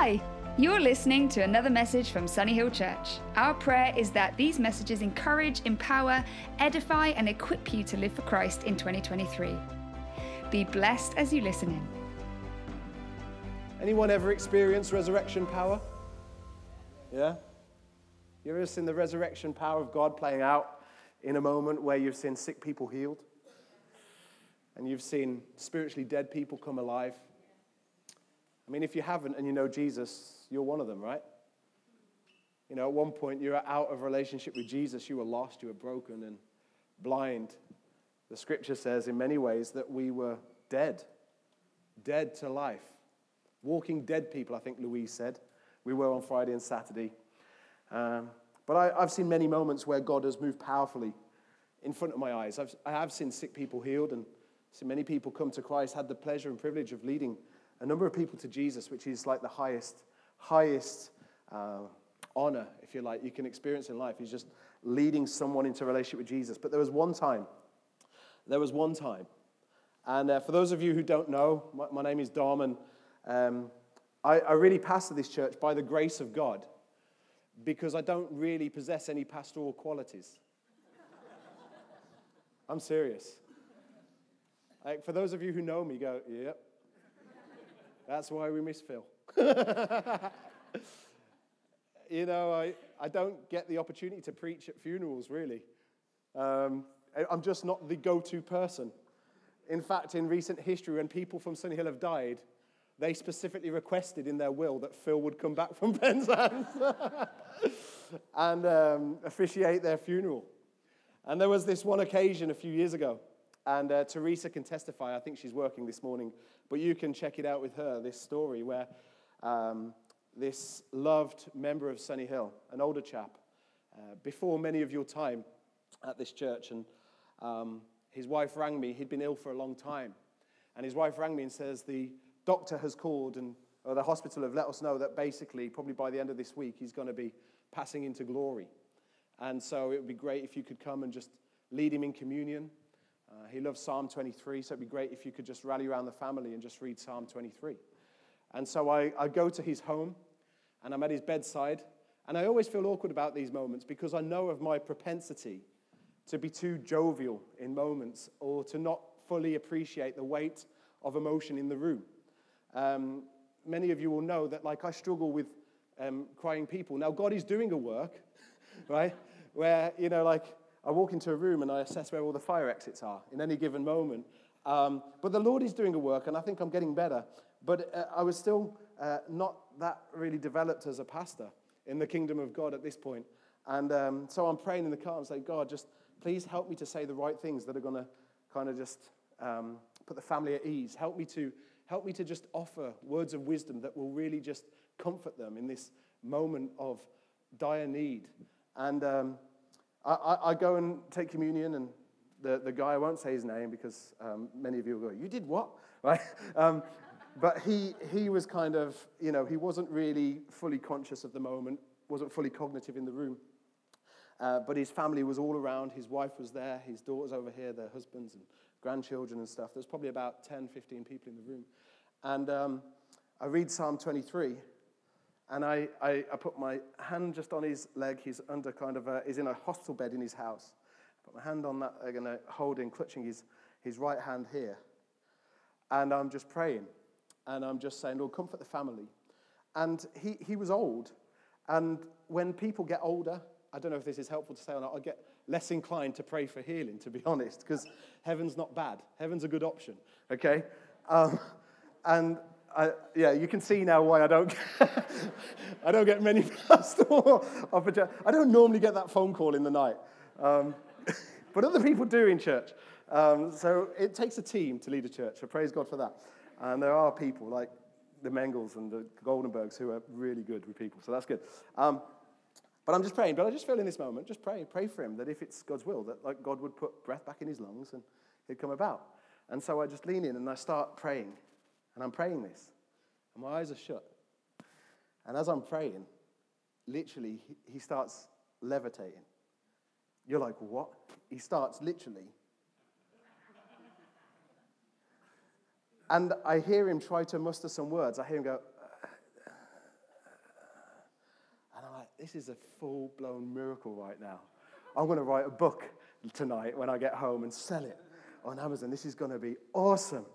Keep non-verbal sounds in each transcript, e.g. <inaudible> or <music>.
Hi, you're listening to another message from Sunny Hill Church. Our prayer is that these messages encourage, empower, edify, and equip you to live for Christ in 2023. Be blessed as you listen in. Anyone ever experienced resurrection power? Yeah? You ever seen the resurrection power of God playing out in a moment where you've seen sick people healed? And you've seen spiritually dead people come alive? I mean, if you haven't and you know Jesus, you're one of them, right? You know, at one point you were out of relationship with Jesus, you were lost, you were broken and blind. The scripture says in many ways that we were dead, dead to life. Walking dead people, I think Louise said. We were on Friday and Saturday. Um, but I, have seen many moments where God has moved powerfully in front of my eyes. I've, I have seen sick people healed and seen many people come to Christ, had the pleasure and privilege of leading a number of people to Jesus, which is like the highest, highest uh, honor, if you like, you can experience in life. He's just leading someone into a relationship with Jesus. But there was one time, there was one time, and uh, for those of you who don't know, my, my name is Dom, and um, I, I really pastor this church by the grace of God because I don't really possess any pastoral qualities. I'm serious. Like, for those of you who know me, go, yep, that's why we miss Phil. <laughs> you know, I, I don't get the opportunity to preach at funerals, really. Um, I'm just not the go to person. In fact, in recent history, when people from Sunny Hill have died, they specifically requested in their will that Phil would come back from <laughs> Penzance <laughs> and um, officiate their funeral. And there was this one occasion a few years ago and uh, Teresa can testify. I think she's working this morning, but you can check it out with her this story where um, this loved member of Sunny Hill, an older chap, uh, before many of your time at this church, and um, his wife rang me. He'd been ill for a long time. And his wife rang me and says, The doctor has called, and or the hospital have let us know that basically, probably by the end of this week, he's going to be passing into glory. And so it would be great if you could come and just lead him in communion. Uh, he loves Psalm 23, so it'd be great if you could just rally around the family and just read Psalm 23. And so I, I go to his home and I'm at his bedside. And I always feel awkward about these moments because I know of my propensity to be too jovial in moments or to not fully appreciate the weight of emotion in the room. Um, many of you will know that, like, I struggle with um, crying people. Now, God is doing a work, <laughs> right? Where, you know, like, I walk into a room and I assess where all the fire exits are in any given moment. Um, but the Lord is doing a work, and I think I'm getting better. But uh, I was still uh, not that really developed as a pastor in the kingdom of God at this point. And um, so I'm praying in the car and saying, God, just please help me to say the right things that are going to kind of just um, put the family at ease. Help me to help me to just offer words of wisdom that will really just comfort them in this moment of dire need. And um, I, I, go and take communion, and the, the guy, I won't say his name because um, many of you will go, You did what? <laughs> Right? Um, but he, he was kind of, you know, he wasn't really fully conscious of the moment, wasn't fully cognitive in the room. Uh, but his family was all around. His wife was there, his daughters over here, their husbands and grandchildren and stuff. There's probably about 10, 15 people in the room. And um, I read Psalm 23, and I, I, I, put my hand just on his leg. He's under kind of a, he's in a hospital bed in his house. I put my hand on that, I'm going to hold him, clutching his, his right hand here. And I'm just praying. And I'm just saying, Lord, comfort the family. And he, he was old. And when people get older, I don't know if this is helpful to say or not, I get less inclined to pray for healing, to be <laughs> honest, because heaven's not bad. Heaven's a good option, okay? Um, and I, yeah, you can see now why I don't <laughs> I don't get many <laughs> pastoral. I don't normally get that phone call in the night, um, <laughs> but other people do in church. Um, so it takes a team to lead a church. So praise God for that. And there are people like the Mengels and the Goldenbergs who are really good with people. So that's good. Um, but I'm just praying. But I just feel in this moment, just pray, pray for him that if it's God's will, that like God would put breath back in his lungs and he'd come about. And so I just lean in and I start praying. And I'm praying this, and my eyes are shut. And as I'm praying, literally, he starts levitating. You're like, what? He starts literally. And I hear him try to muster some words. I hear him go, and I'm like, this is a full blown miracle right now. I'm going to write a book tonight when I get home and sell it on Amazon. This is going to be awesome.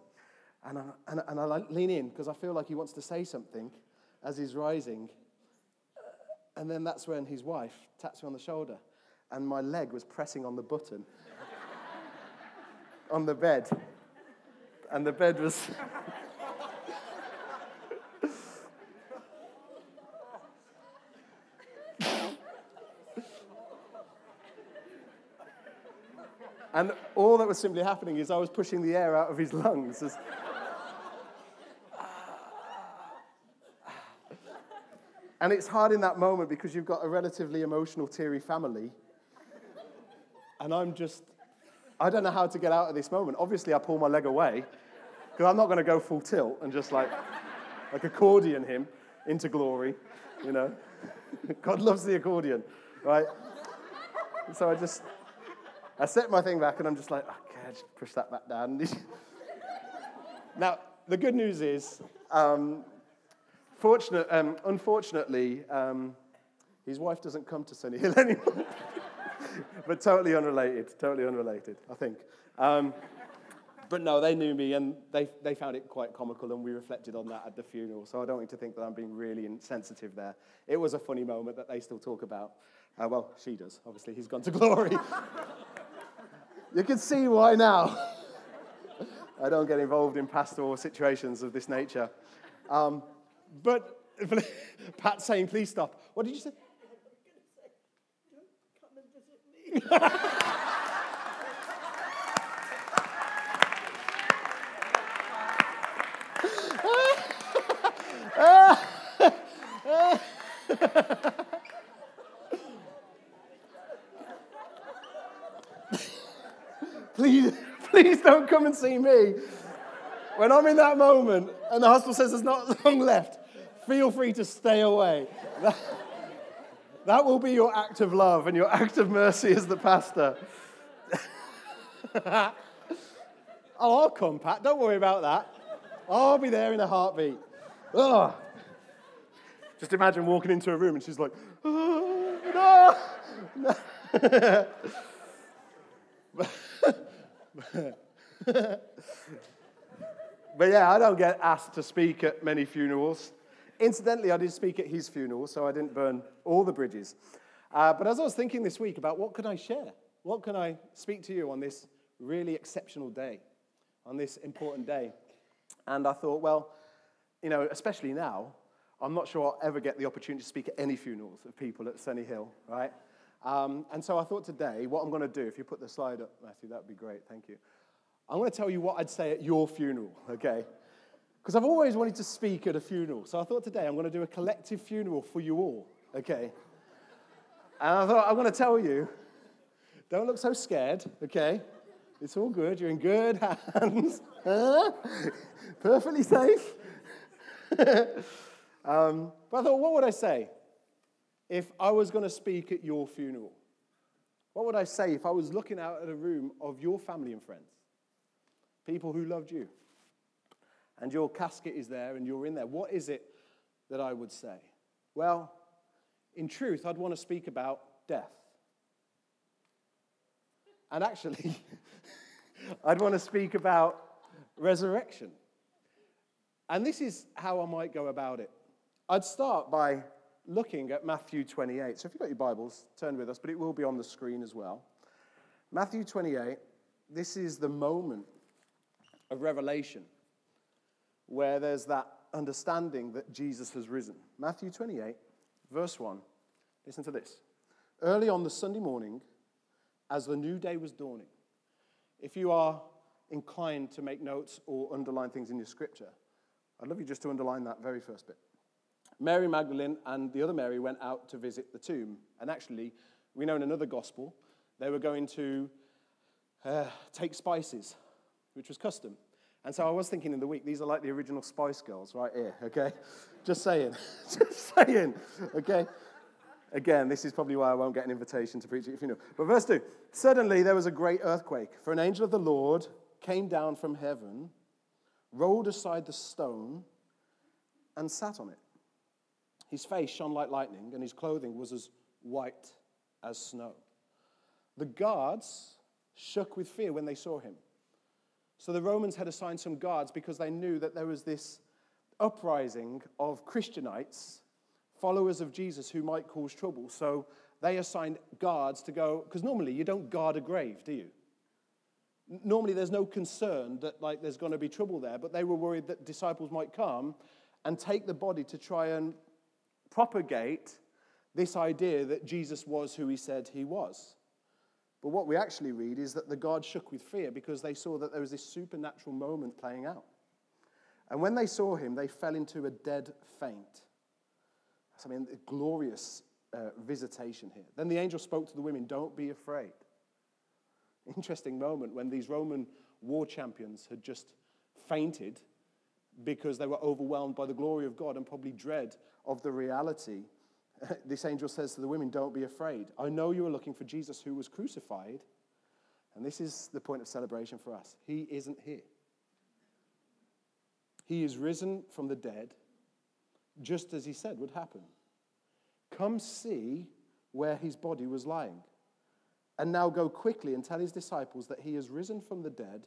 And I, and, and I lean in because I feel like he wants to say something as he's rising. Uh, and then that's when his wife taps me on the shoulder, and my leg was pressing on the button <laughs> on the bed. And the bed was. <laughs> and all that was simply happening is I was pushing the air out of his lungs. As, And it's hard in that moment because you've got a relatively emotional, teary family. And I'm just, I don't know how to get out of this moment. Obviously, I pull my leg away because I'm not going to go full tilt and just like, like accordion him into glory, you know. <laughs> God loves the accordion, right? So I just, I set my thing back and I'm just like, okay, I just push that back down. <laughs> now, the good news is, um, Fortunate, um, unfortunately, um, his wife doesn't come to Sunny Hill <laughs> anymore. but totally unrelated, totally unrelated, I think. Um, but no, they knew me and they, they found it quite comical, and we reflected on that at the funeral. So I don't want to think that I'm being really insensitive there. It was a funny moment that they still talk about. Uh, well, she does. Obviously, he's gone to glory. <laughs> you can see why now. <laughs> I don't get involved in pastoral situations of this nature. Um, but <laughs> Pat saying, please stop. What did you say? please, <laughs> please don't come and see me. When I'm in that moment and the hospital says there's not <laughs> long left, feel free to stay away. That, that will be your act of love and your act of mercy as the pastor. <laughs> oh, I'll come, Pat. Don't worry about that. I'll be there in a heartbeat. Oh. Just imagine walking into a room and she's like, oh, no. <laughs> but yeah, I don't get asked to speak at many funerals. Incidentally, I did speak at his funeral, so I didn't burn all the bridges. Uh, but as I was thinking this week about what could I share, what can I speak to you on this really exceptional day, on this important day, and I thought, well, you know, especially now, I'm not sure I'll ever get the opportunity to speak at any funerals of people at Sunny Hill, right? Um, and so I thought today, what I'm going to do, if you put the slide up, Matthew, that would be great, thank you. I'm going to tell you what I'd say at your funeral, okay? Because I've always wanted to speak at a funeral. So I thought today I'm going to do a collective funeral for you all, okay? And I thought I'm going to tell you don't look so scared, okay? It's all good. You're in good <laughs> hands. Perfectly safe. <laughs> um, but I thought, what would I say if I was going to speak at your funeral? What would I say if I was looking out at a room of your family and friends? People who loved you and your casket is there and you're in there, what is it that I would say? Well, in truth, I'd want to speak about death. And actually, <laughs> I'd want to speak about resurrection. And this is how I might go about it. I'd start by looking at Matthew 28. So if you've got your Bibles, turn with us, but it will be on the screen as well. Matthew 28, this is the moment of revelation where there's that understanding that Jesus has risen. Matthew 28, verse 1. Listen to this. Early on the Sunday morning, as the new day was dawning, if you are inclined to make notes or underline things in your scripture, I'd love you just to underline that very first bit. Mary Magdalene and the other Mary went out to visit the tomb. And actually, we know in another gospel, they were going to uh, take spices, which was custom. And so I was thinking in the week, these are like the original Spice Girls right here, okay? <laughs> Just saying. <laughs> Just saying, okay? Again, this is probably why I won't get an invitation to preach at your funeral. But verse 2 Suddenly there was a great earthquake, for an angel of the Lord came down from heaven, rolled aside the stone, and sat on it. His face shone like lightning, and his clothing was as white as snow. The guards shook with fear when they saw him. So the Romans had assigned some guards because they knew that there was this uprising of Christianites, followers of Jesus, who might cause trouble. So they assigned guards to go, because normally you don't guard a grave, do you? Normally there's no concern that like there's going to be trouble there, but they were worried that disciples might come and take the body to try and propagate this idea that Jesus was who he said he was. But what we actually read is that the guards shook with fear because they saw that there was this supernatural moment playing out. And when they saw him, they fell into a dead faint. I mean, a glorious uh, visitation here. Then the angel spoke to the women, Don't be afraid. Interesting moment when these Roman war champions had just fainted because they were overwhelmed by the glory of God and probably dread of the reality <laughs> this angel says to the women, Don't be afraid. I know you are looking for Jesus who was crucified. And this is the point of celebration for us. He isn't here. He is risen from the dead, just as he said would happen. Come see where his body was lying. And now go quickly and tell his disciples that he is risen from the dead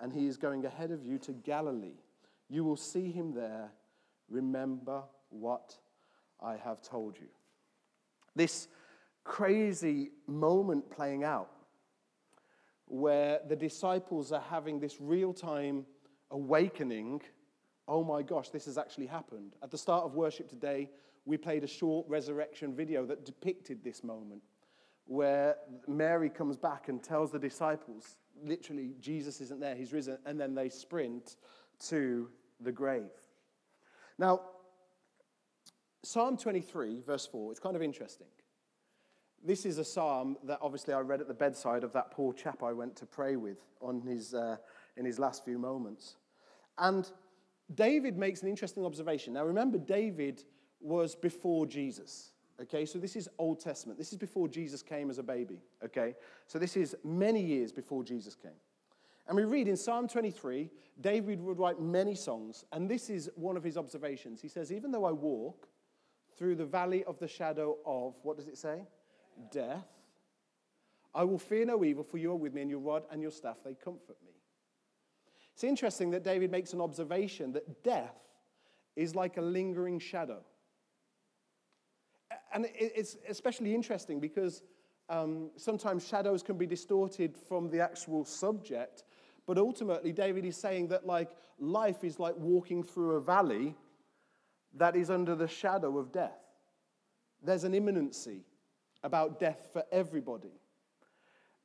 and he is going ahead of you to Galilee. You will see him there. Remember what I have told you. This crazy moment playing out where the disciples are having this real time awakening. Oh my gosh, this has actually happened. At the start of worship today, we played a short resurrection video that depicted this moment where Mary comes back and tells the disciples, literally, Jesus isn't there, he's risen, and then they sprint to the grave. Now, Psalm 23, verse 4, it's kind of interesting. This is a psalm that obviously I read at the bedside of that poor chap I went to pray with on his, uh, in his last few moments. And David makes an interesting observation. Now, remember, David was before Jesus. Okay, so this is Old Testament. This is before Jesus came as a baby. Okay, so this is many years before Jesus came. And we read in Psalm 23, David would write many songs, and this is one of his observations. He says, Even though I walk through the valley of the shadow of, what does it say? Death. I will fear no evil, for you are with me, and your rod and your staff, they comfort me. It's interesting that David makes an observation that death is like a lingering shadow. And it's especially interesting because um, sometimes shadows can be distorted from the actual subject, but ultimately, David is saying that like life is like walking through a valley that is under the shadow of death. There's an imminency about death for everybody.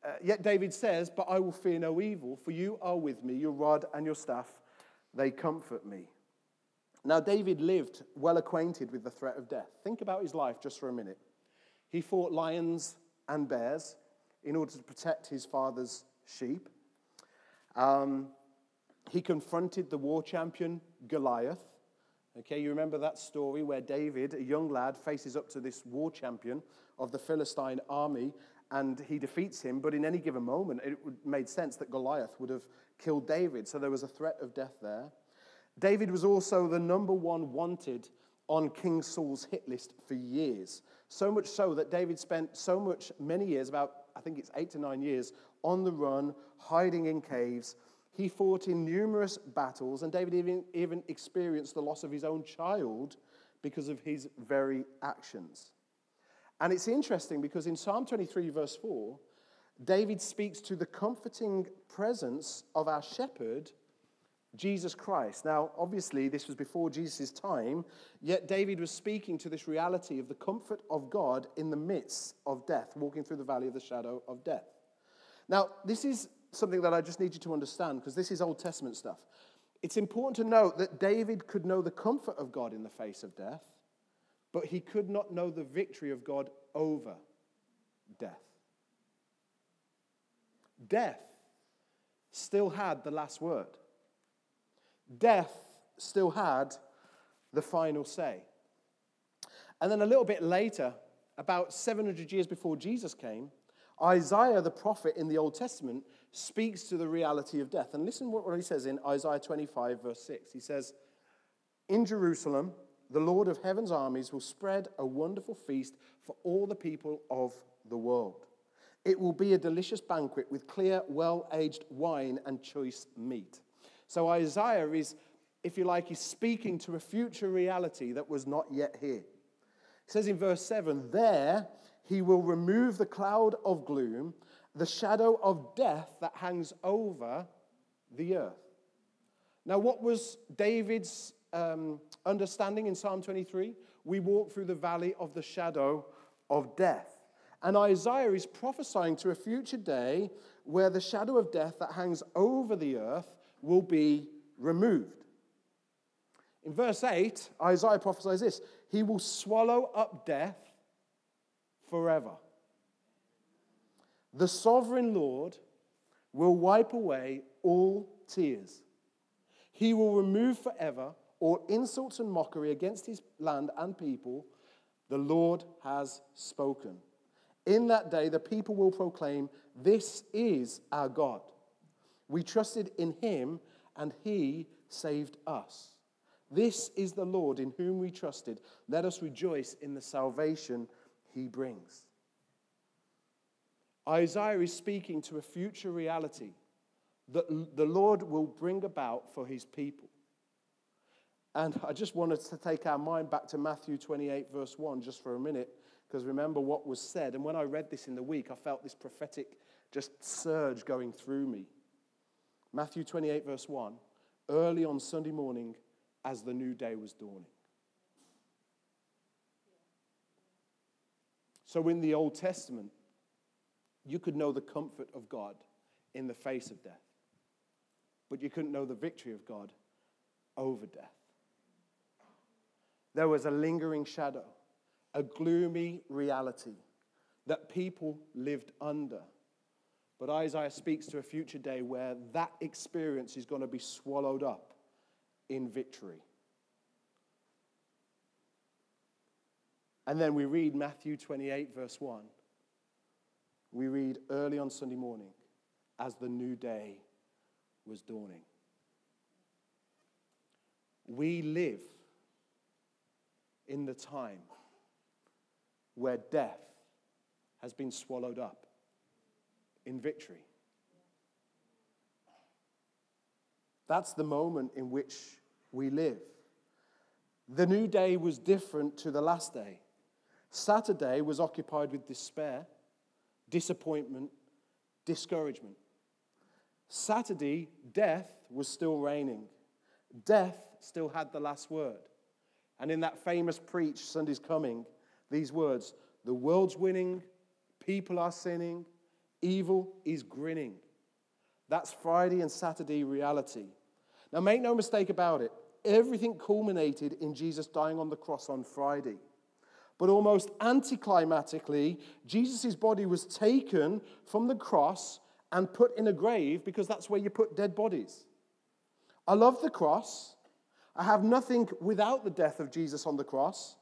Uh, yet David says, But I will fear no evil, for you are with me, your rod and your staff, they comfort me. Now, David lived well acquainted with the threat of death. Think about his life just for a minute. He fought lions and bears in order to protect his father's sheep. Um, he confronted the war champion Goliath. Okay, you remember that story where David, a young lad, faces up to this war champion of the Philistine army and he defeats him, but in any given moment, it made sense that Goliath would have killed David. So there was a threat of death there. David was also the number one wanted on King Saul's hit list for years. So much so that David spent so much, many years, about I think it's eight to nine years, on the run, hiding in caves, he fought in numerous battles, and David even, even experienced the loss of his own child because of his very actions. And it's interesting because in Psalm 23, verse 4, David speaks to the comforting presence of our shepherd, Jesus Christ. Now, obviously, this was before Jesus' time, yet David was speaking to this reality of the comfort of God in the midst of death, walking through the valley of the shadow of death. Now, this is something that I just need you to understand because this is Old Testament stuff. It's important to note that David could know the comfort of God in the face of death, but he could not know the victory of God over death. Death still had the last word. Death still had the final say. And then a little bit later, about 700 years before Jesus came, Isaiah the prophet in the Old Testament speaks to the reality of death. And listen what he says in Isaiah 25, verse 6. He says, In Jerusalem the Lord of heaven's armies will spread a wonderful feast for all the people of the world. It will be a delicious banquet with clear, well aged wine and choice meat. So Isaiah is, if you like, he's speaking to a future reality that was not yet here. It says in verse 7 There he will remove the cloud of gloom, the shadow of death that hangs over the earth. Now, what was David's um, understanding in Psalm 23? We walk through the valley of the shadow of death. And Isaiah is prophesying to a future day where the shadow of death that hangs over the earth will be removed. In verse 8, Isaiah prophesies this He will swallow up death forever. The sovereign Lord will wipe away all tears. He will remove forever all insults and mockery against his land and people. The Lord has spoken. In that day, the people will proclaim, This is our God. We trusted in him, and he saved us. This is the Lord in whom we trusted. Let us rejoice in the salvation he brings. Isaiah is speaking to a future reality that the Lord will bring about for his people. And I just wanted to take our mind back to Matthew 28, verse 1, just for a minute, because remember what was said. And when I read this in the week, I felt this prophetic just surge going through me. Matthew 28, verse 1 early on Sunday morning, as the new day was dawning. So in the Old Testament, you could know the comfort of God in the face of death, but you couldn't know the victory of God over death. There was a lingering shadow, a gloomy reality that people lived under. But Isaiah speaks to a future day where that experience is going to be swallowed up in victory. And then we read Matthew 28, verse 1. We read early on Sunday morning as the new day was dawning. We live in the time where death has been swallowed up in victory. That's the moment in which we live. The new day was different to the last day. Saturday was occupied with despair, disappointment, discouragement. Saturday, death was still reigning. Death still had the last word. And in that famous preach, Sunday's coming, these words the world's winning, people are sinning, evil is grinning. That's Friday and Saturday reality. Now, make no mistake about it, everything culminated in Jesus dying on the cross on Friday. But almost anticlimactically, Jesus' body was taken from the cross and put in a grave because that's where you put dead bodies. I love the cross. I have nothing without the death of Jesus on the cross.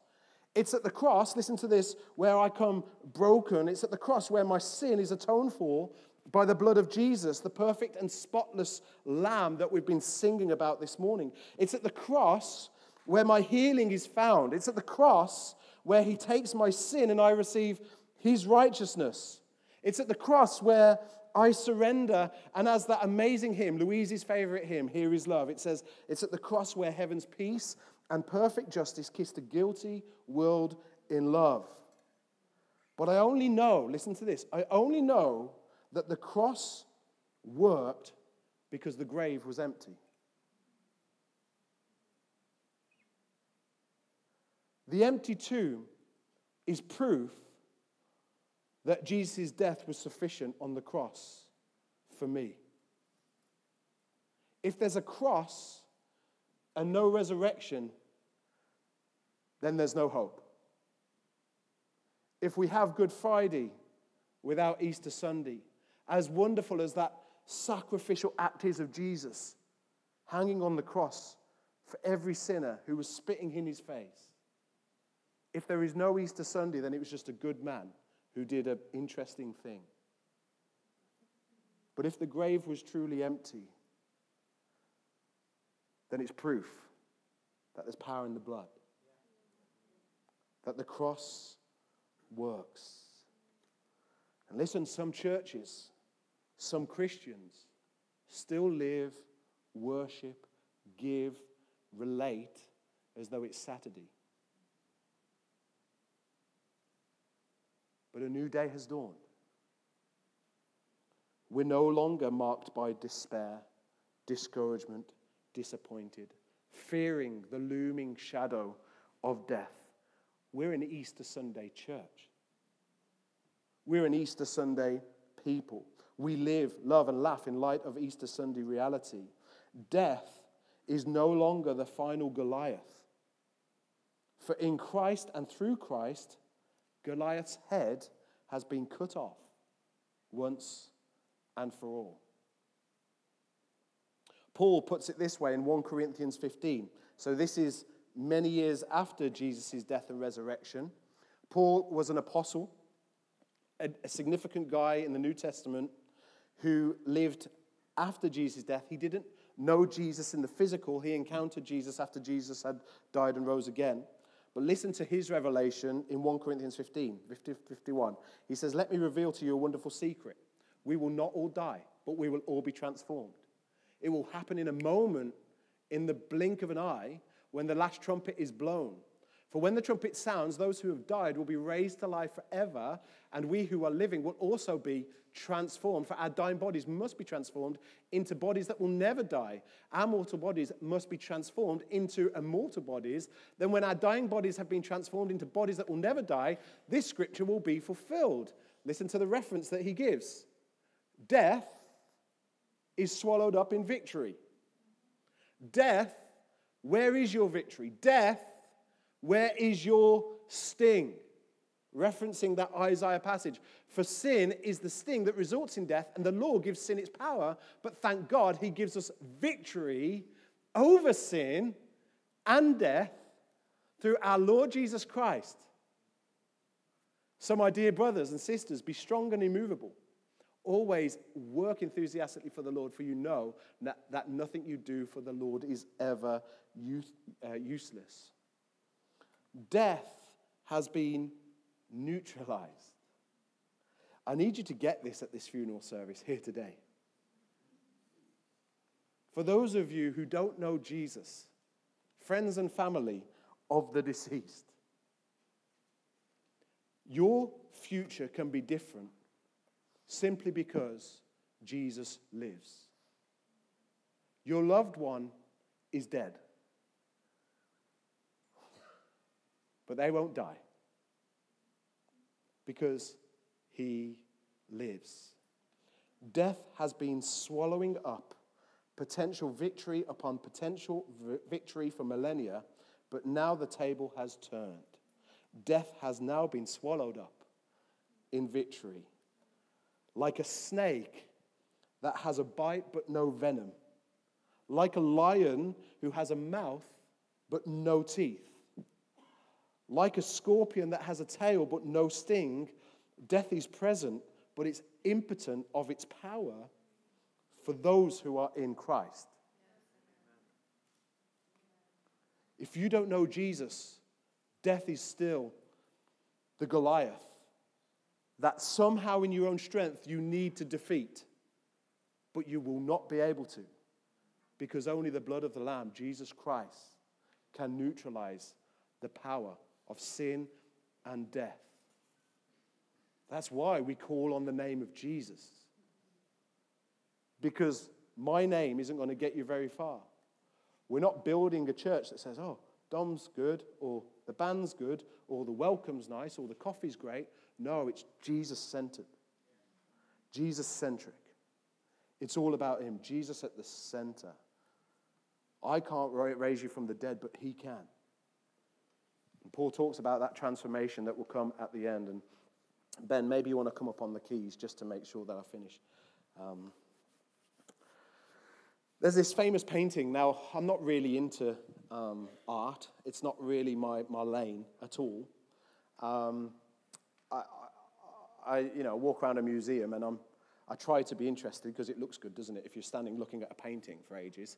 It's at the cross, listen to this, where I come broken. It's at the cross where my sin is atoned for by the blood of Jesus, the perfect and spotless lamb that we've been singing about this morning. It's at the cross where my healing is found. It's at the cross where he takes my sin and I receive his righteousness. It's at the cross where I surrender. And as that amazing hymn, Louise's favorite hymn, Here is Love, it says, It's at the cross where heaven's peace and perfect justice kissed a guilty world in love. But I only know, listen to this, I only know that the cross worked because the grave was empty. The empty tomb is proof that Jesus' death was sufficient on the cross for me. If there's a cross and no resurrection, then there's no hope. If we have Good Friday without Easter Sunday, as wonderful as that sacrificial act is of Jesus hanging on the cross for every sinner who was spitting in his face, if there is no Easter Sunday, then it was just a good man who did an interesting thing. But if the grave was truly empty, then it's proof that there's power in the blood. that the cross works. And listen, some churches, some Christians still live, worship, give, relate as though it's Saturday. But a new day has dawned. We're no longer marked by despair, discouragement, disappointed, fearing the looming shadow of death. We're an Easter Sunday church. We're an Easter Sunday people. We live, love, and laugh in light of Easter Sunday reality. Death is no longer the final Goliath. For in Christ and through Christ, Goliath's head has been cut off once and for all. Paul puts it this way in 1 Corinthians 15. So, this is many years after Jesus' death and resurrection. Paul was an apostle, a, a significant guy in the New Testament who lived after Jesus' death. He didn't know Jesus in the physical, he encountered Jesus after Jesus had died and rose again. But listen to his revelation in 1 Corinthians 15, 50, 51. He says, Let me reveal to you a wonderful secret. We will not all die, but we will all be transformed. It will happen in a moment, in the blink of an eye, when the last trumpet is blown. For when the trumpet sounds, those who have died will be raised to life forever, and we who are living will also be transformed. For our dying bodies must be transformed into bodies that will never die. Our mortal bodies must be transformed into immortal bodies. Then, when our dying bodies have been transformed into bodies that will never die, this scripture will be fulfilled. Listen to the reference that he gives Death is swallowed up in victory. Death, where is your victory? Death, where is your sting? Referencing that Isaiah passage. For sin is the sting that results in death, and the law gives sin its power, but thank God he gives us victory over sin and death through our Lord Jesus Christ. So, my dear brothers and sisters, be strong and immovable. Always work enthusiastically for the Lord, for you know that, that nothing you do for the Lord is ever use, uh, useless. Death has been neutralized. I need you to get this at this funeral service here today. For those of you who don't know Jesus, friends and family of the deceased, your future can be different simply because Jesus lives. Your loved one is dead, but they won't die because he lives. Death has been swallowing up potential victory upon potential victory for millennia, but now the table has turned. Death has now been swallowed up in victory like a snake that has a bite but no venom, like a lion who has a mouth but no teeth, like a scorpion that has a tail but no sting. Death is present, but it's impotent of its power for those who are in Christ. If you don't know Jesus, death is still the Goliath that somehow in your own strength you need to defeat, but you will not be able to because only the blood of the Lamb, Jesus Christ, can neutralize the power of sin and death. That's why we call on the name of Jesus. Because my name isn't going to get you very far. We're not building a church that says, oh, Dom's good, or the band's good, or the welcome's nice, or the coffee's great. No, it's Jesus centered, Jesus centric. It's all about Him, Jesus at the center. I can't raise you from the dead, but He can. And Paul talks about that transformation that will come at the end. And Ben, maybe you want to come up on the keys just to make sure that I finish. Um, there's this famous painting. Now, I'm not really into um, art, it's not really my, my lane at all. Um, I, I, you know, walk around a museum and I'm, I try to be interested because it looks good, doesn't it, if you're standing looking at a painting for ages.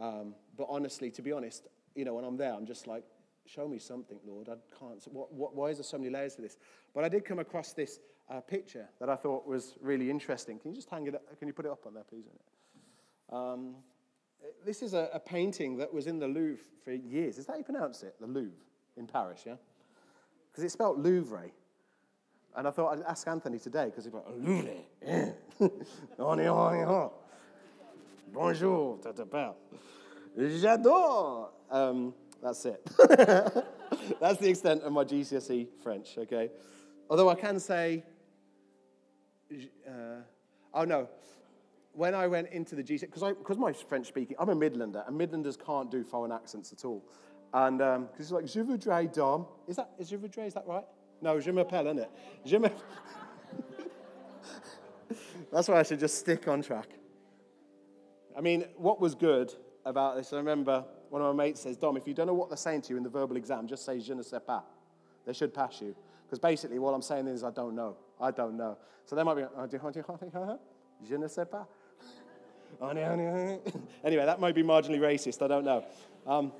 Um, but honestly, to be honest, you know, when I'm there, I'm just like, show me something, Lord. I can't. What, what, why is there so many layers to this? But I did come across this uh, picture that I thought was really interesting. Can you just hang it up? Can you put it up on there, please? Um, this is a, a, painting that was in the Louvre for years. Is that how you pronounce it? The Louvre in Paris, yeah? Because it's spelled Louvre. And I thought I'd ask Anthony today because he's like, Louvre. <laughs> Bonjour, tatape. J'adore. Um, that's it. <laughs> that's the extent of my GCSE French, okay? Although I can say, uh, oh no, when I went into the GCSE, because my French speaking, I'm a Midlander, and Midlanders can't do foreign accents at all. And because um, it's like, je voudrais dom. Is that, is je voudrais, is that right? No, je m'appelle, isn't it? Je me... <laughs> That's why I should just stick on track. I mean, what was good about this, I remember one of my mates says, Dom, if you don't know what they're saying to you in the verbal exam, just say je ne sais pas. They should pass you. Because basically, what I'm saying is, I don't know. I don't know. So they might be, je ne sais pas. anyway, that might be marginally racist. I don't know. Um,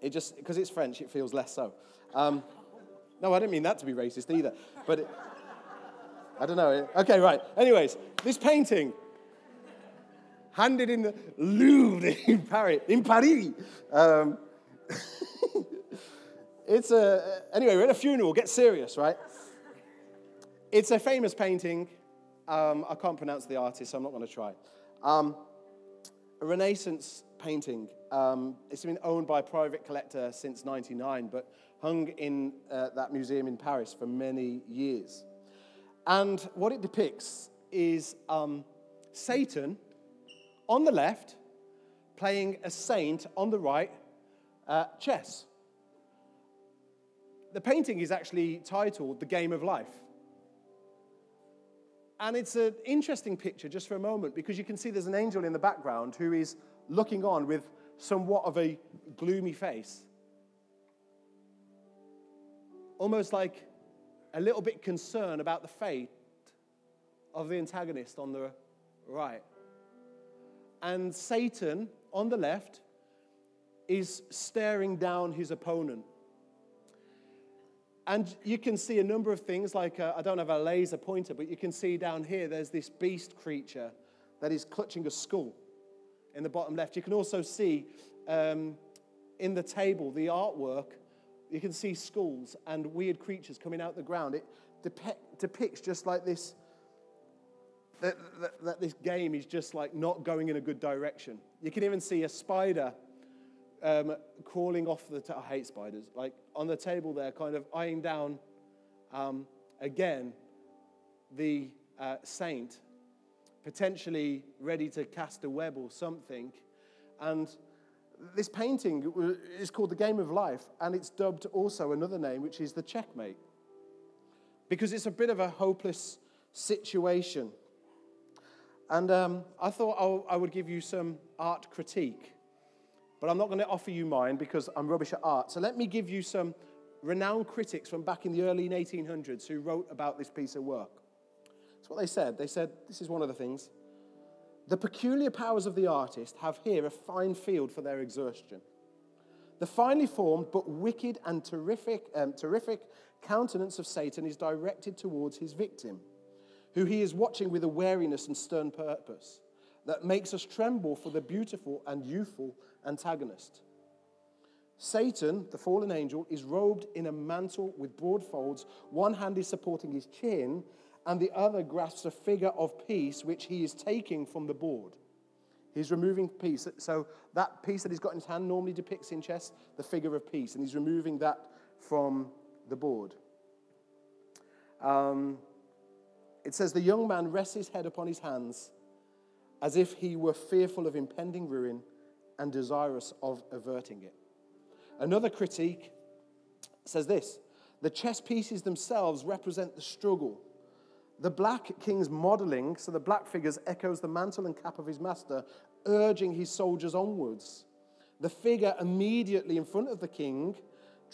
it just, because it's French, it feels less so. Um, no, I didn't mean that to be racist either. But it, I don't know. Okay, right. Anyways, this painting handed in the Louvre <laughs> in Paris. In Paris. Um, <laughs> it's a, anyway, we're at a funeral, get serious, right? It's a famous painting. Um, I can't pronounce the artist, so I'm not going to try. Um, a Renaissance painting. Um, it's been owned by a private collector since 99, but hung in uh, that museum in Paris for many years. And what it depicts is um, Satan on the left, playing a saint on the right, uh, chess. The painting is actually titled The Game of Life. And it's an interesting picture just for a moment because you can see there's an angel in the background who is looking on with somewhat of a gloomy face. Almost like a little bit concerned about the fate of the antagonist on the right and Satan on the left is staring down his opponent. And you can see a number of things, like uh, I don't have a laser pointer, but you can see down here there's this beast creature that is clutching a skull in the bottom left. You can also see um, in the table, the artwork, you can see skulls and weird creatures coming out the ground. It depicts just like this that, that, that, this game is just like not going in a good direction. You can even see a spider um, crawling off the. I hate spiders. Like on the table there, kind of eyeing down um, again the uh, saint, potentially ready to cast a web or something. And this painting is called The Game of Life, and it's dubbed also another name, which is The Checkmate, because it's a bit of a hopeless situation. And um, I thought I'll, I would give you some art critique. But I'm not going to offer you mine because I'm rubbish at art. So let me give you some renowned critics from back in the early 1800s who wrote about this piece of work. That's what they said. They said, this is one of the things. The peculiar powers of the artist have here a fine field for their exertion. The finely formed but wicked and terrific, um, terrific countenance of Satan is directed towards his victim who he is watching with a wariness and stern purpose that makes us tremble for the beautiful and youthful antagonist. Satan, the fallen angel, is robed in a mantle with broad folds. One hand is supporting his chin, and the other grasps a figure of peace which he is taking from the board. He's removing peace. So, that piece that he's got in his hand normally depicts in chess the figure of peace, and he's removing that from the board. Um, it says, The young man rests his head upon his hands as if he were fearful of impending ruin and desirous of averting it. Another critique says this The chess pieces themselves represent the struggle. The black king's modeling, so the black figures, echoes the mantle and cap of his master, urging his soldiers onwards. The figure immediately in front of the king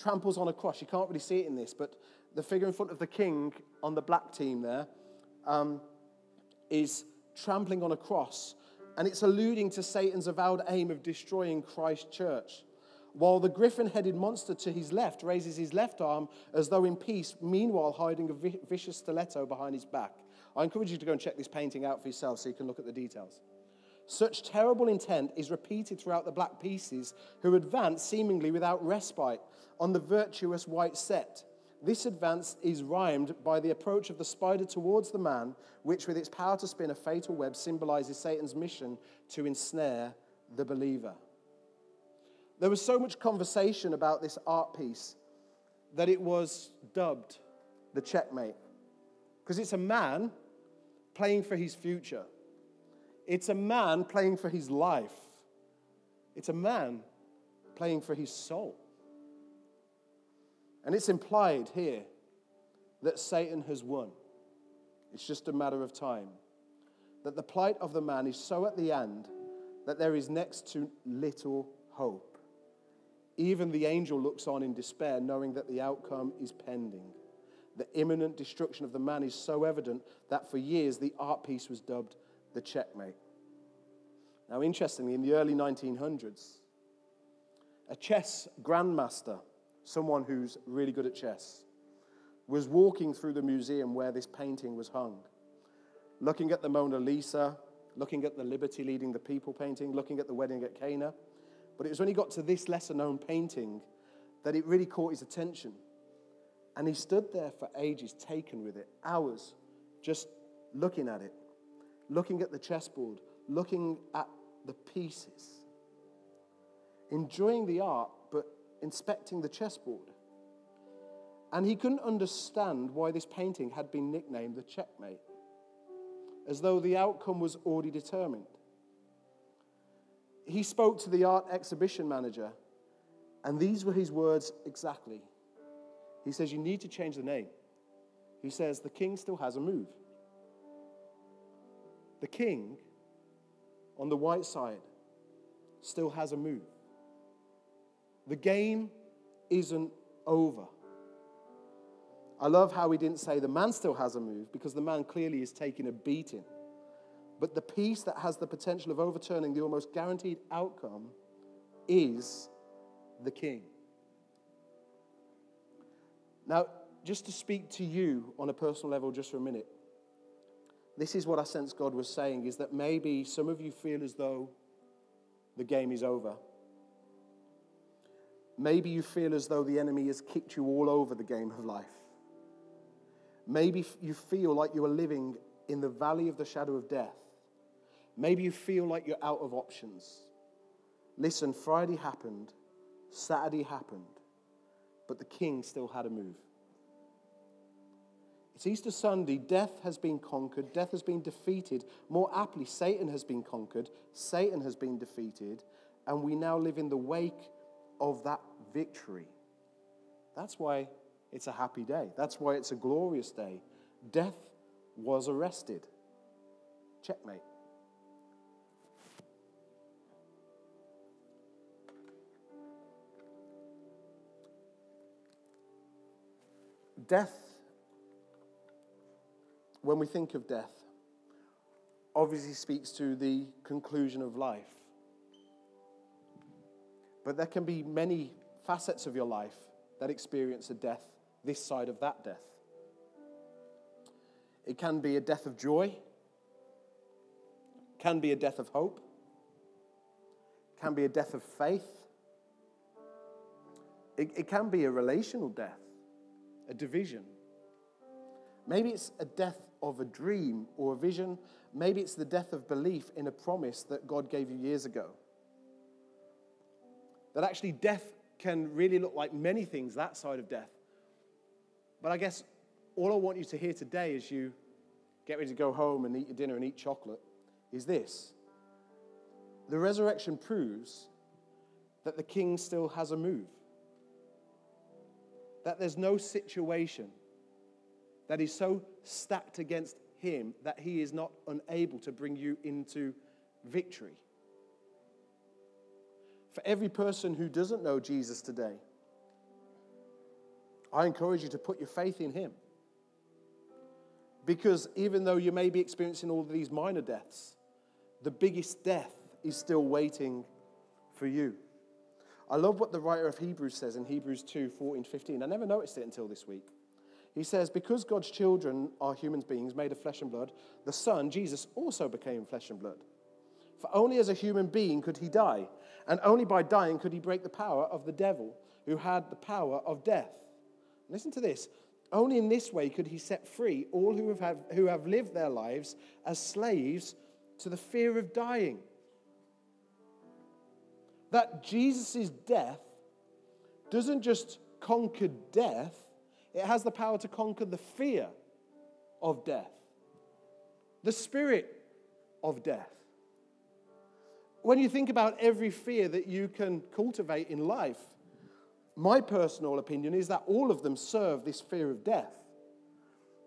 tramples on a cross. You can't really see it in this, but the figure in front of the king on the black team there um, is trampling on a cross, and it's alluding to Satan's avowed aim of destroying Christ's church. while the griffin headed monster to his left raises his left arm as though in peace, meanwhile hiding a vi- vicious stiletto behind his back. I encourage you to go and check this painting out for yourself so you can look at the details. Such terrible intent is repeated throughout the black pieces, who advance seemingly without respite on the virtuous white set. This advance is rhymed by the approach of the spider towards the man, which, with its power to spin a fatal web, symbolizes Satan's mission to ensnare the believer. There was so much conversation about this art piece that it was dubbed the checkmate. Because it's a man playing for his future, it's a man playing for his life, it's a man playing for his soul. And it's implied here that Satan has won. It's just a matter of time. That the plight of the man is so at the end that there is next to little hope. Even the angel looks on in despair, knowing that the outcome is pending. The imminent destruction of the man is so evident that for years the art piece was dubbed the checkmate. Now, interestingly, in the early 1900s, a chess grandmaster, someone who's really good at chess, was walking through the museum where this painting was hung, looking at the Mona Lisa, looking at the Liberty Leading the People painting, looking at the wedding at Cana. But it was when he got to this lesser known painting that it really caught his attention. And he stood there for ages, taken with it, hours, just looking at it, looking at the chessboard, looking at the pieces, enjoying the art, inspecting the chessboard. And he couldn't understand why this painting had been nicknamed the checkmate, as though the outcome was already determined. He spoke to the art exhibition manager, and these were his words exactly. He says, You need to change the name. He says, The king still has a move. The king on the white side still has a move. The game isn't over. I love how he didn't say the man still has a move because the man clearly is taking a beating. But the piece that has the potential of overturning the almost guaranteed outcome is the king. Now, just to speak to you on a personal level just for a minute, this is what I sense God was saying is that maybe some of you feel as though the game is over. Maybe you feel as though the enemy has kicked you all over the game of life. Maybe you feel like you are living in the valley of the shadow of death. Maybe you feel like you're out of options. Listen, Friday happened, Saturday happened, but the king still had a move. It's Easter Sunday. Death has been conquered. Death has been defeated. More aptly, Satan has been conquered. Satan has been defeated. And we now live in the wake of that victory. That's why it's a happy day. That's why it's a glorious day. Death was arrested. Checkmate. Death when we think of death, obviously speaks to the conclusion of life. But there can be many facets of your life that experience a death this side of that death. It can be a death of joy, can be a death of hope, can be a death of faith. It, it can be a relational death, a division. Maybe it's a death of a dream or a vision. Maybe it's the death of belief in a promise that God gave you years ago. That actually death can really look like many things, that side of death. But I guess all I want you to hear today as you get ready to go home and eat your dinner and eat chocolate is this the resurrection proves that the king still has a move, that there's no situation that is so stacked against him that he is not unable to bring you into victory. For every person who doesn't know Jesus today, I encourage you to put your faith in him. Because even though you may be experiencing all of these minor deaths, the biggest death is still waiting for you. I love what the writer of Hebrews says in Hebrews 2 14 15. I never noticed it until this week. He says, Because God's children are human beings made of flesh and blood, the Son, Jesus, also became flesh and blood. For only as a human being could he die, and only by dying could he break the power of the devil, who had the power of death. Listen to this. Only in this way could he set free all who have, who have lived their lives as slaves to the fear of dying. That Jesus' death doesn't just conquer death, it has the power to conquer the fear of death, the spirit of death. When you think about every fear that you can cultivate in life, my personal opinion is that all of them serve this fear of death.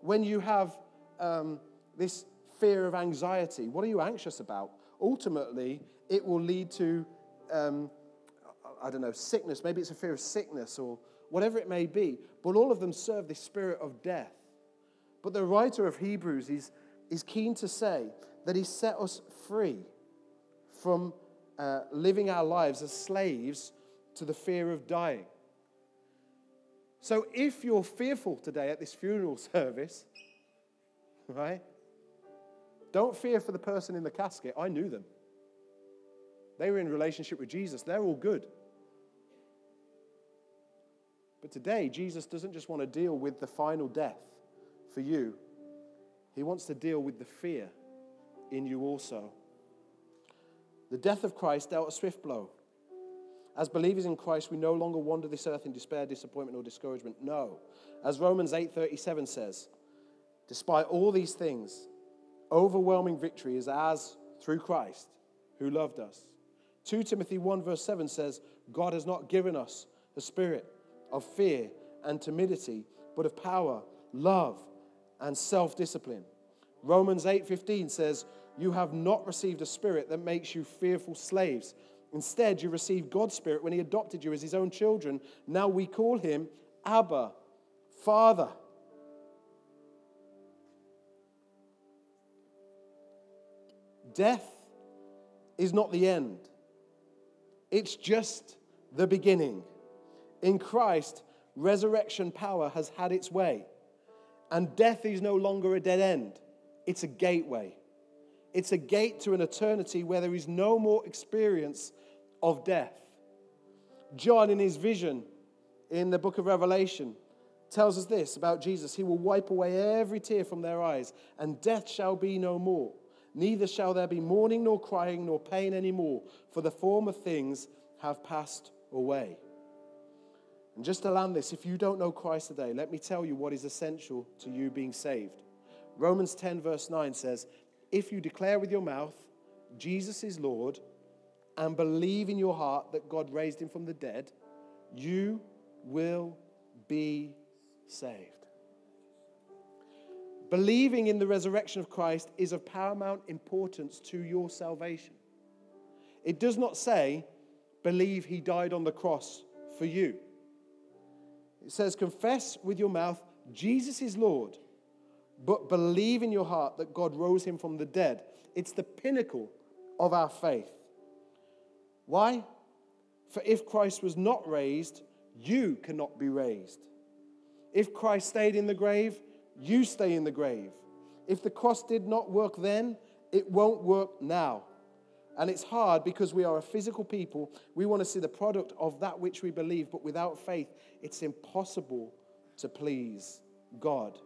When you have um, this fear of anxiety, what are you anxious about? Ultimately, it will lead to, um, I don't know, sickness. Maybe it's a fear of sickness or whatever it may be. But all of them serve this spirit of death. But the writer of Hebrews is, is keen to say that he set us free from uh, living our lives as slaves to the fear of dying. So if you're fearful today at this funeral <laughs> service, right, don't fear for the person in the casket. I knew them. They were in relationship with Jesus. They're all good. But today, Jesus doesn't just want to deal with the final death for you, He wants to deal with the fear in you also. The death of Christ dealt a swift blow. As believers in Christ, we no longer wander this earth in despair, disappointment, or discouragement. No. As Romans 8:37 says, despite all these things, overwhelming victory is ours through Christ, who loved us. 2 Timothy 1 verse 7 says, God has not given us a spirit of fear and timidity, but of power, love, and self-discipline. Romans 8:15 says, "You have not received a spirit that makes you fearful slaves." Instead, you received God's Spirit when He adopted you as His own children. Now we call Him Abba, Father. Death is not the end, it's just the beginning. In Christ, resurrection power has had its way, and death is no longer a dead end, it's a gateway. It's a gate to an eternity where there is no more experience of death. John, in his vision in the book of Revelation, tells us this about Jesus He will wipe away every tear from their eyes, and death shall be no more. Neither shall there be mourning, nor crying, nor pain anymore, for the former things have passed away. And just to land this, if you don't know Christ today, let me tell you what is essential to you being saved. Romans 10, verse 9 says, If you declare with your mouth, Jesus is Lord, and believe in your heart that God raised him from the dead, you will be saved. Believing in the resurrection of Christ is of paramount importance to your salvation. It does not say, believe he died on the cross for you. It says, confess with your mouth Jesus is Lord, but believe in your heart that God rose him from the dead. It's the pinnacle of our faith. Why? For if Christ was not raised, you cannot be raised. If Christ stayed in the grave, you stay in the grave. If the cross did not work then, it won't work now. And it's hard because we are a physical people. We want to see the product of that which we believe, but without faith, it's impossible to please God.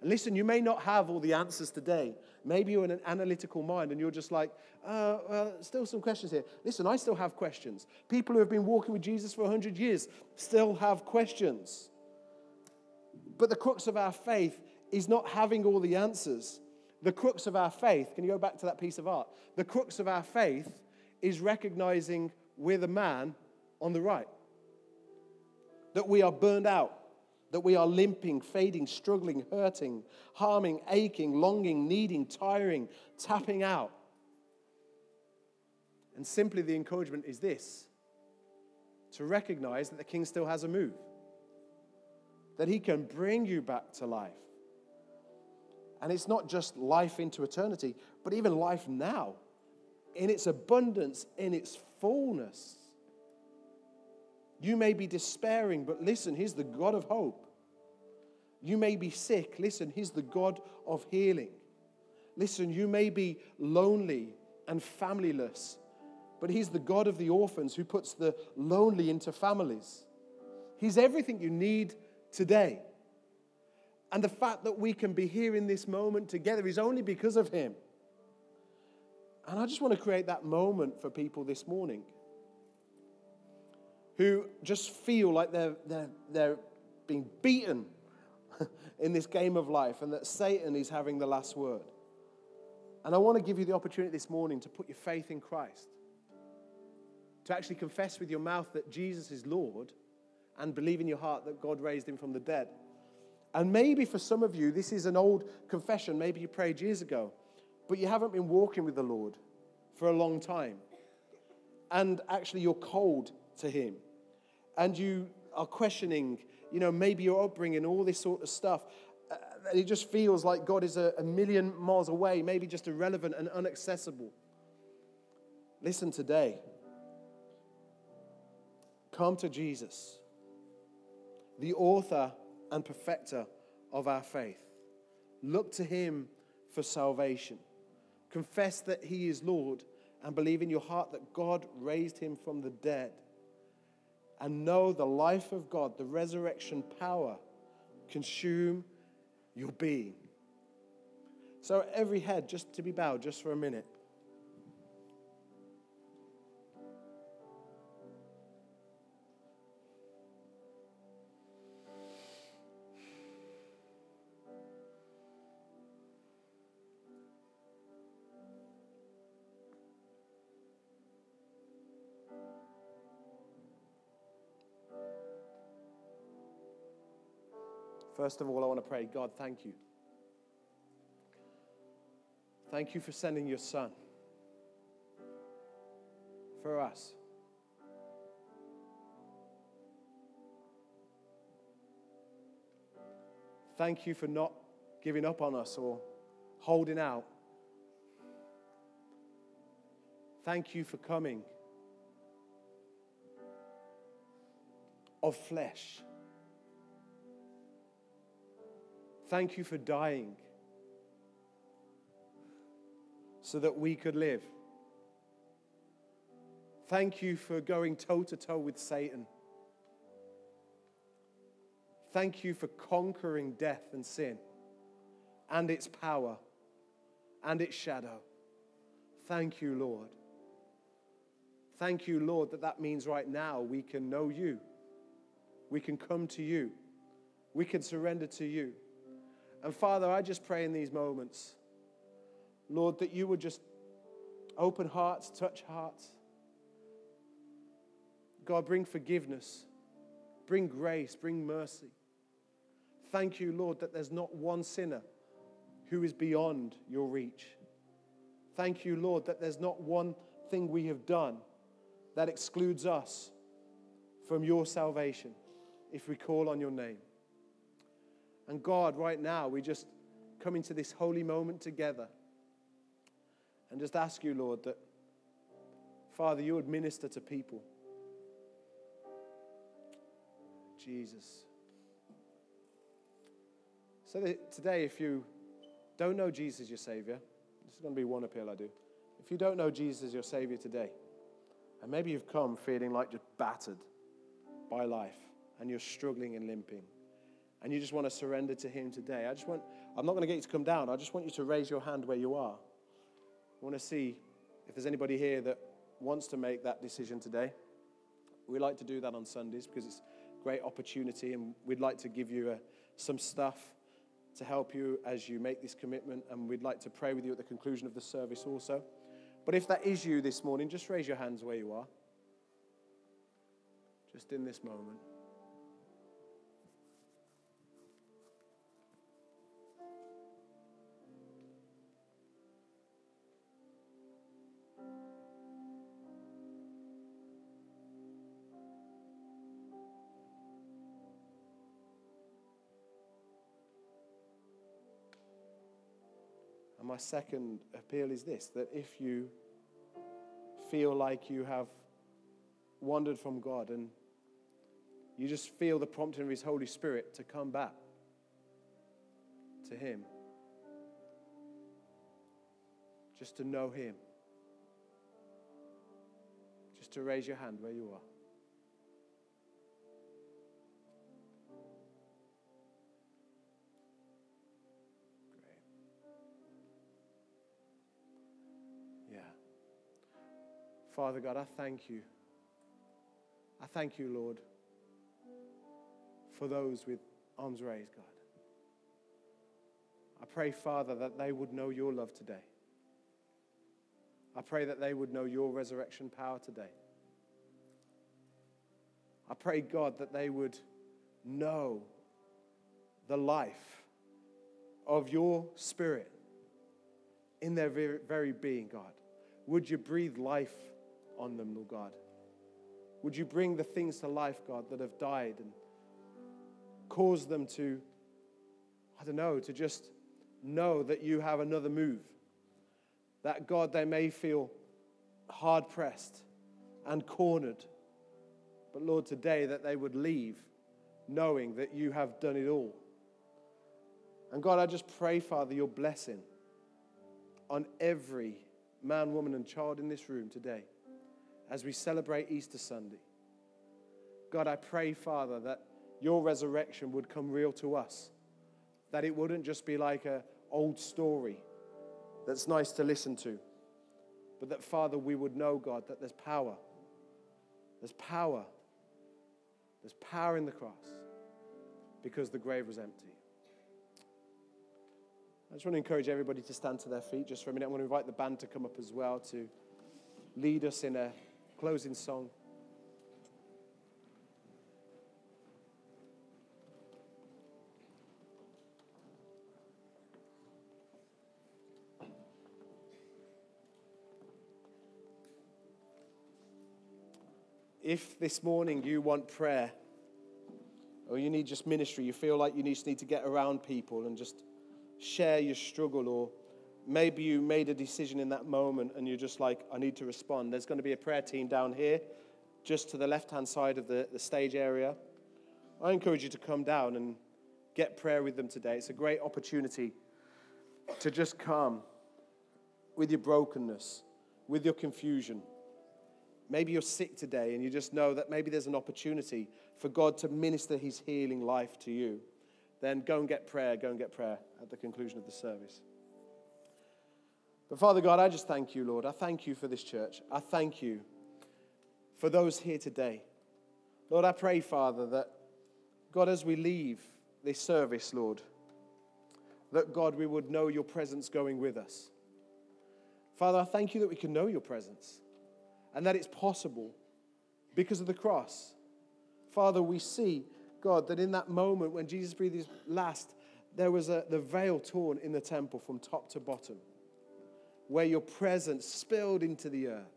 And listen, you may not have all the answers today. Maybe you're in an analytical mind and you're just like, uh, well, still some questions here. Listen, I still have questions. People who have been walking with Jesus for 100 years still have questions. But the crux of our faith is not having all the answers. The crux of our faith, can you go back to that piece of art? The crux of our faith is recognizing we're the man on the right, that we are burned out that we are limping, fading, struggling, hurting, harming, aching, longing, needing, tiring, tapping out. And simply the encouragement is this to recognize that the king still has a move, that he can bring you back to life. And it's not just life into eternity, but even life now, in its abundance, in its fullness. You may be despairing, but listen, He's the God of hope. You may be sick. Listen, He's the God of healing. Listen, you may be lonely and familyless, but He's the God of the orphans who puts the lonely into families. He's everything you need today. And the fact that we can be here in this moment together is only because of Him. And I just want to create that moment for people this morning who just feel like they're, they're, they're being beaten <laughs> in this game of life and that Satan is having the last word. And I want to give you the opportunity this morning to put your faith in Christ, to actually confess with your mouth that Jesus is Lord and believe in your heart that God raised him from the dead. And maybe for some of you, this is an old confession. Maybe you prayed years ago, but you haven't been walking with the Lord for a long time. And actually, you're cold to Him. And you are questioning, you know, maybe your upbringing, all this sort of stuff. Uh, it just feels like God is a, a million miles away, maybe just irrelevant and inaccessible. Listen today. Come to Jesus, the author and perfecter of our faith. Look to him for salvation. Confess that he is Lord and believe in your heart that God raised him from the dead. And know the life of God, the resurrection power, consume your being. So, every head just to be bowed just for a minute. First of all, I want to pray, God, thank you. Thank you for sending your son for us. Thank you for not giving up on us or holding out. Thank you for coming of flesh Thank you for dying so that we could live. Thank you for going toe to toe with Satan. Thank you for conquering death and sin and its power and its shadow. Thank you, Lord. Thank you, Lord, that that means right now we can know you. We can come to you. We can surrender to you. And Father, I just pray in these moments, Lord, that you would just open hearts, touch hearts. God, bring forgiveness, bring grace, bring mercy. Thank you, Lord, that there's not one sinner who is beyond your reach. Thank you, Lord, that there's not one thing we have done that excludes us from your salvation if we call on your name. And God, right now, we just come into this holy moment together and just ask you, Lord, that, Father, you would minister to people. Jesus. So today, if you don't know Jesus your Savior, this is going to be one appeal I do. If you don't know Jesus as your Savior today, and maybe you've come feeling like just battered by life and you're struggling and limping, and you just want to surrender to Him today, I just want, I'm not going to get you to come down. I just want you to raise your hand where you are. I want to see if there's anybody here that wants to make that decision today. We like to do that on Sundays because it's a great opportunity, and we'd like to give you uh, some stuff to help you as you make this commitment, and we'd like to pray with you at the conclusion of the service also. But if that is you this morning, just raise your hands where you are. Just in this moment. My second appeal is this that if you feel like you have wandered from God and you just feel the prompting of His Holy Spirit to come back to Him. Just to know Him. Just to raise your hand where you are. Father God, I thank you. I thank you, Lord, for those with arms raised, God. I pray, Father, that they would know your love today. I pray that they would know your resurrection power today. I pray, God, that they would know the life of your spirit in their very, being, God. Would you breathe life on them, Lord God. Would you bring the things to life, God, that have died and cause them to, I don't know, to just know that you have another move. That, God, they may feel hard pressed and cornered. But, Lord, today that they would leave knowing that you have done it all. And, God, I just pray, Father, your blessing on every man, woman, and child in this room today as we celebrate Easter Sunday. God, I pray, Father, that your resurrection would come real to us, that it wouldn't just be like an old story that's nice to listen to, but that, Father, we would know, God, that there's power. There's power. There's power in the cross because the grave was empty. I just want to encourage everybody to stand to their feet just for a minute. I want to invite the band to come up as well to lead us in a closing song. If this morning you want prayer or you need just ministry, you feel like you just need to get around people and just share your struggle or maybe you made a decision in that moment and you're just like, I need to respond. There's going to be a prayer team down here, just to the left hand side of the, the stage area. I encourage you to come down and get prayer with them today. It's a great opportunity to just come with your brokenness, with your confusion. Maybe you're sick today and you just know that maybe there's an opportunity for God to minister his healing life to you. Then go and get prayer, go and get prayer at the conclusion of the service. But Father God, I just thank you, Lord. I thank you for this church. I thank you for those here today. Lord, I pray, Father, that God, as we leave this service, Lord, that God, we would know your presence going with us. Father, I thank you that we can know your presence and that it's possible because of the cross. Father, we see, God, that in that moment when Jesus breathed his last, there was a, the veil torn in the temple from top to bottom where your presence spilled into the earth.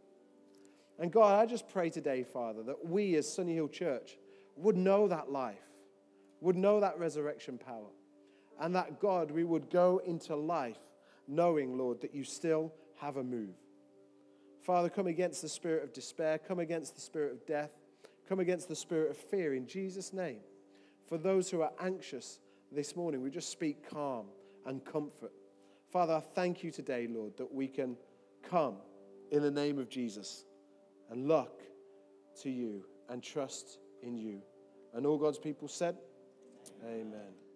And God, I just pray today, Father, that we as Sunny Hill Church would know that life, would know that resurrection power, and that God, we would go into life knowing, Lord, that you still have a move. Father, come against the spirit of despair, come against the spirit of death, come against the spirit of fear in Jesus' name. For those who are anxious this morning, we just speak calm and comfort Father, I thank you today, Lord, that we can come in the name of Jesus and look to you and trust in you. And all God's people said, Amen. Amen.